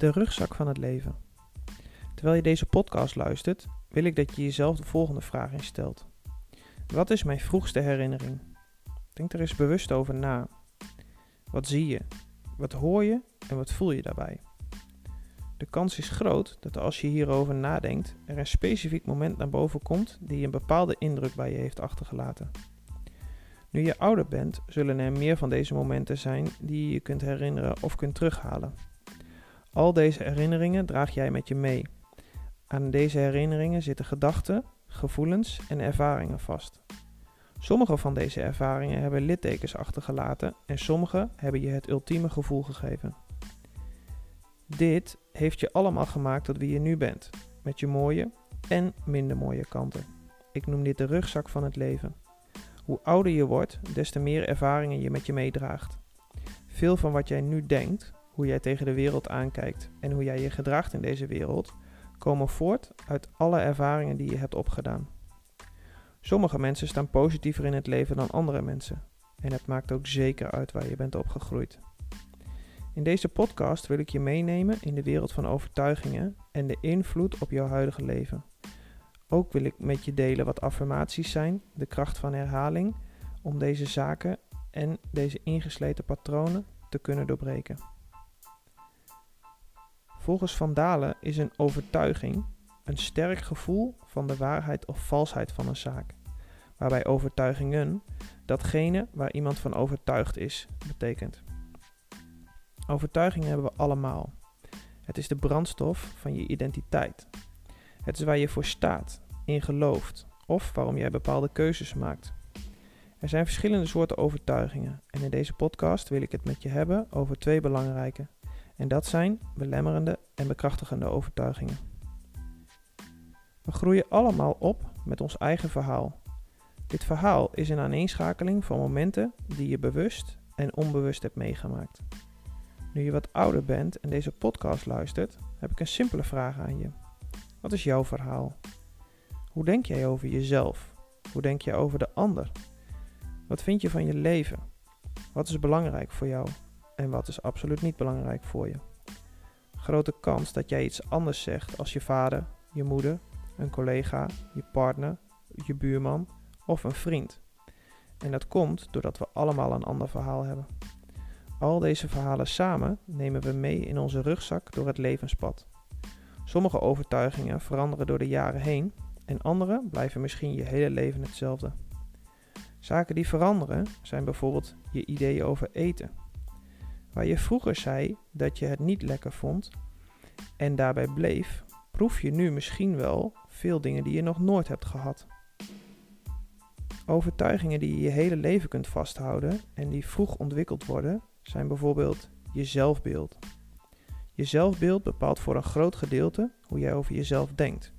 De rugzak van het leven. Terwijl je deze podcast luistert, wil ik dat je jezelf de volgende vraag instelt. Wat is mijn vroegste herinnering? Denk er eens bewust over na. Wat zie je? Wat hoor je en wat voel je daarbij? De kans is groot dat als je hierover nadenkt, er een specifiek moment naar boven komt die een bepaalde indruk bij je heeft achtergelaten. Nu je ouder bent, zullen er meer van deze momenten zijn die je je kunt herinneren of kunt terughalen. Al deze herinneringen draag jij met je mee. Aan deze herinneringen zitten gedachten, gevoelens en ervaringen vast. Sommige van deze ervaringen hebben littekens achtergelaten en sommige hebben je het ultieme gevoel gegeven. Dit heeft je allemaal gemaakt tot wie je nu bent, met je mooie en minder mooie kanten. Ik noem dit de rugzak van het leven. Hoe ouder je wordt, des te meer ervaringen je met je meedraagt. Veel van wat jij nu denkt, hoe jij tegen de wereld aankijkt en hoe jij je gedraagt in deze wereld, komen voort uit alle ervaringen die je hebt opgedaan. Sommige mensen staan positiever in het leven dan andere mensen. En het maakt ook zeker uit waar je bent opgegroeid. In deze podcast wil ik je meenemen in de wereld van overtuigingen en de invloed op jouw huidige leven. Ook wil ik met je delen wat affirmaties zijn, de kracht van herhaling, om deze zaken en deze ingesleten patronen te kunnen doorbreken. Volgens Van Dalen is een overtuiging een sterk gevoel van de waarheid of valsheid van een zaak, waarbij overtuigingen datgene waar iemand van overtuigd is betekent. Overtuigingen hebben we allemaal. Het is de brandstof van je identiteit. Het is waar je voor staat, in gelooft of waarom jij bepaalde keuzes maakt. Er zijn verschillende soorten overtuigingen en in deze podcast wil ik het met je hebben over twee belangrijke. En dat zijn belemmerende en bekrachtigende overtuigingen. We groeien allemaal op met ons eigen verhaal. Dit verhaal is een aaneenschakeling van momenten die je bewust en onbewust hebt meegemaakt. Nu je wat ouder bent en deze podcast luistert, heb ik een simpele vraag aan je. Wat is jouw verhaal? Hoe denk jij over jezelf? Hoe denk jij over de ander? Wat vind je van je leven? Wat is belangrijk voor jou en wat is absoluut niet belangrijk voor je? Grote kans dat jij iets anders zegt als je vader, je moeder, een collega, je partner, je buurman of een vriend. En dat komt doordat we allemaal een ander verhaal hebben. Al deze verhalen samen nemen we mee in onze rugzak door het levenspad. Sommige overtuigingen veranderen door de jaren heen en andere blijven misschien je hele leven hetzelfde. Zaken die veranderen zijn bijvoorbeeld je ideeën over eten. Waar je vroeger zei dat je het niet lekker vond en daarbij bleef, proef je nu misschien wel veel dingen die je nog nooit hebt gehad. Overtuigingen die je je hele leven kunt vasthouden en die vroeg ontwikkeld worden, zijn bijvoorbeeld je zelfbeeld. Je zelfbeeld bepaalt voor een groot gedeelte hoe jij over jezelf denkt.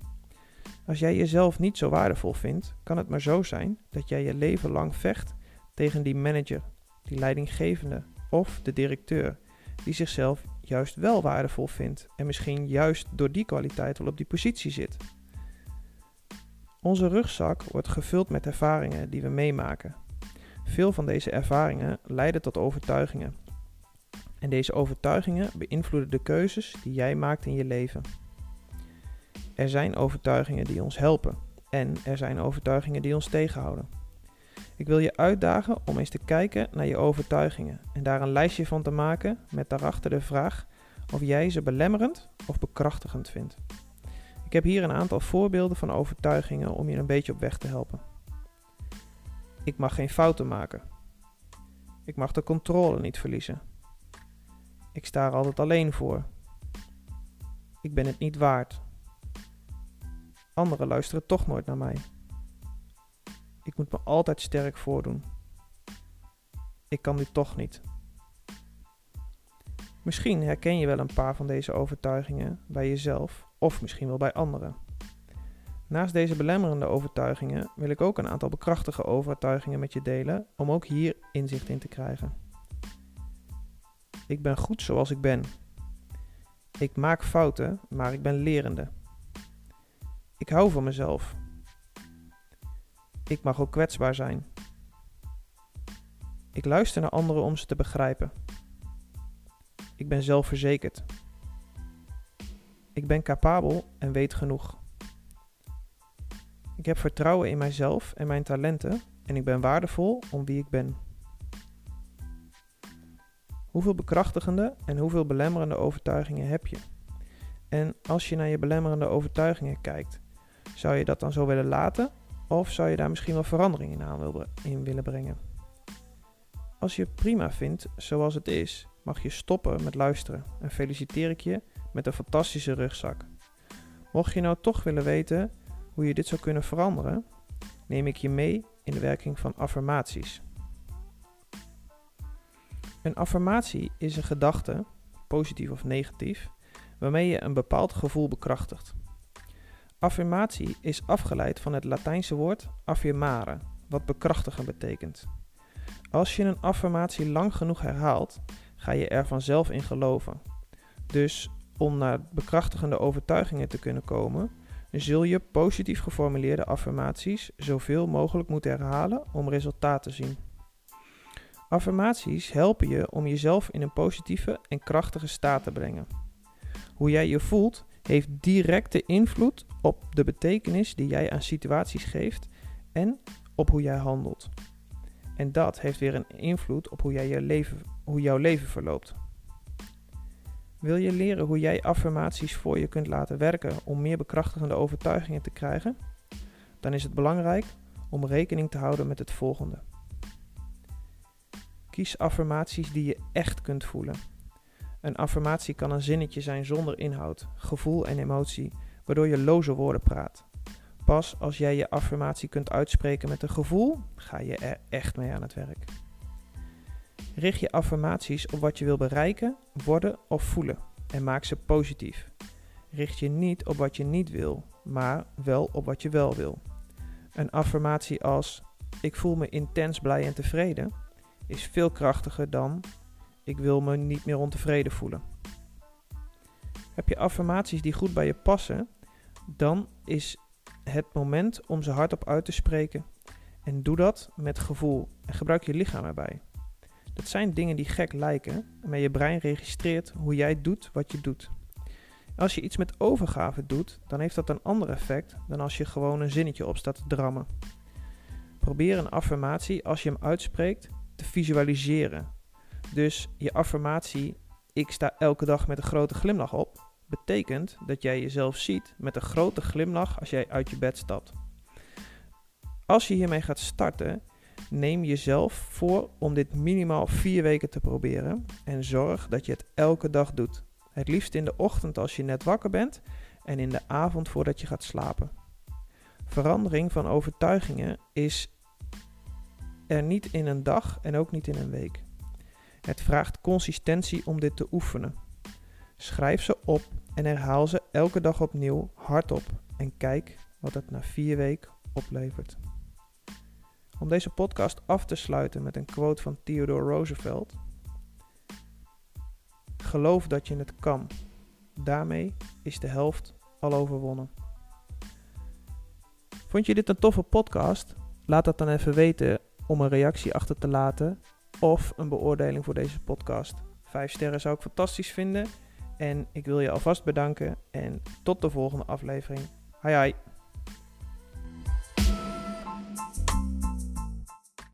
Als jij jezelf niet zo waardevol vindt, kan het maar zo zijn dat jij je leven lang vecht tegen die manager, die leidinggevende of de directeur, die zichzelf juist wel waardevol vindt en misschien juist door die kwaliteit wel op die positie zit. Onze rugzak wordt gevuld met ervaringen die we meemaken. Veel van deze ervaringen leiden tot overtuigingen. En deze overtuigingen beïnvloeden de keuzes die jij maakt in je leven. Er zijn overtuigingen die ons helpen en er zijn overtuigingen die ons tegenhouden. Ik wil je uitdagen om eens te kijken naar je overtuigingen en daar een lijstje van te maken met daarachter de vraag of jij ze belemmerend of bekrachtigend vindt. Ik heb hier een aantal voorbeelden van overtuigingen om je een beetje op weg te helpen. Ik mag geen fouten maken. Ik mag de controle niet verliezen. Ik sta er altijd alleen voor. Ik ben het niet waard. Anderen luisteren toch nooit naar mij. Ik moet me altijd sterk voordoen. Ik kan dit toch niet. Misschien herken je wel een paar van deze overtuigingen bij jezelf of misschien wel bij anderen. Naast deze belemmerende overtuigingen wil ik ook een aantal bekrachtige overtuigingen met je delen om ook hier inzicht in te krijgen. Ik ben goed zoals ik ben. Ik maak fouten, maar ik ben lerende. Ik hou van mezelf. Ik mag ook kwetsbaar zijn. Ik luister naar anderen om ze te begrijpen. Ik ben zelfverzekerd. Ik ben capabel en weet genoeg. Ik heb vertrouwen in mijzelf en mijn talenten en ik ben waardevol om wie ik ben. Hoeveel bekrachtigende en hoeveel belemmerende overtuigingen heb je? En als je naar je belemmerende overtuigingen kijkt, zou je dat dan zo willen laten of zou je daar misschien wel verandering in aan willen brengen? Als je het prima vindt zoals het is, mag je stoppen met luisteren en feliciteer ik je met een fantastische rugzak. Mocht je nou toch willen weten hoe je dit zou kunnen veranderen, neem ik je mee in de werking van affirmaties. Een affirmatie is een gedachte, positief of negatief, waarmee je een bepaald gevoel bekrachtigt. Affirmatie is afgeleid van het Latijnse woord affirmare, wat bekrachtigen betekent. Als je een affirmatie lang genoeg herhaalt, ga je er vanzelf in geloven. Dus om naar bekrachtigende overtuigingen te kunnen komen, zul je positief geformuleerde affirmaties zoveel mogelijk moeten herhalen om resultaat te zien. Affirmaties helpen je om jezelf in een positieve en krachtige staat te brengen. Hoe jij je voelt heeft directe invloed op de betekenis die jij aan situaties geeft en op hoe jij handelt. En dat heeft weer een invloed op hoe, jij je leven, hoe jouw leven verloopt. Wil je leren hoe jij affirmaties voor je kunt laten werken om meer bekrachtigende overtuigingen te krijgen? Dan is het belangrijk om rekening te houden met het volgende. Kies affirmaties die je echt kunt voelen. Een affirmatie kan een zinnetje zijn zonder inhoud, gevoel en emotie, waardoor je loze woorden praat. Pas als jij je affirmatie kunt uitspreken met een gevoel, ga je er echt mee aan het werk. Richt je affirmaties op wat je wil bereiken, worden of voelen en maak ze positief. Richt je niet op wat je niet wil, maar wel op wat je wel wil. Een affirmatie als ik voel me intens blij en tevreden is veel krachtiger dan ik wil me niet meer ontevreden voelen. Heb je affirmaties die goed bij je passen, dan is het moment om ze hardop uit te spreken. En doe dat met gevoel en gebruik je lichaam erbij. Dat zijn dingen die gek lijken, maar je brein registreert hoe jij doet wat je doet. Als je iets met overgave doet, dan heeft dat een ander effect dan als je gewoon een zinnetje op staat te drammen. Probeer een affirmatie als je hem uitspreekt te visualiseren. Dus je affirmatie, ik sta elke dag met een grote glimlach op, betekent dat jij jezelf ziet met een grote glimlach als jij uit je bed stapt. Als je hiermee gaat starten, neem jezelf voor om dit minimaal vier weken te proberen en zorg dat je het elke dag doet. Het liefst in de ochtend als je net wakker bent en in de avond voordat je gaat slapen. Verandering van overtuigingen is er niet in een dag en ook niet in een week. Het vraagt consistentie om dit te oefenen. Schrijf ze op en herhaal ze elke dag opnieuw hardop en kijk wat het na vier weken oplevert. Om deze podcast af te sluiten met een quote van Theodore Roosevelt. Geloof dat je het kan. Daarmee is de helft al overwonnen. Vond je dit een toffe podcast? Laat dat dan even weten om een reactie achter te laten of een beoordeling voor deze podcast. Vijf sterren zou ik fantastisch vinden. En ik wil je alvast bedanken en tot de volgende aflevering. Hai hai.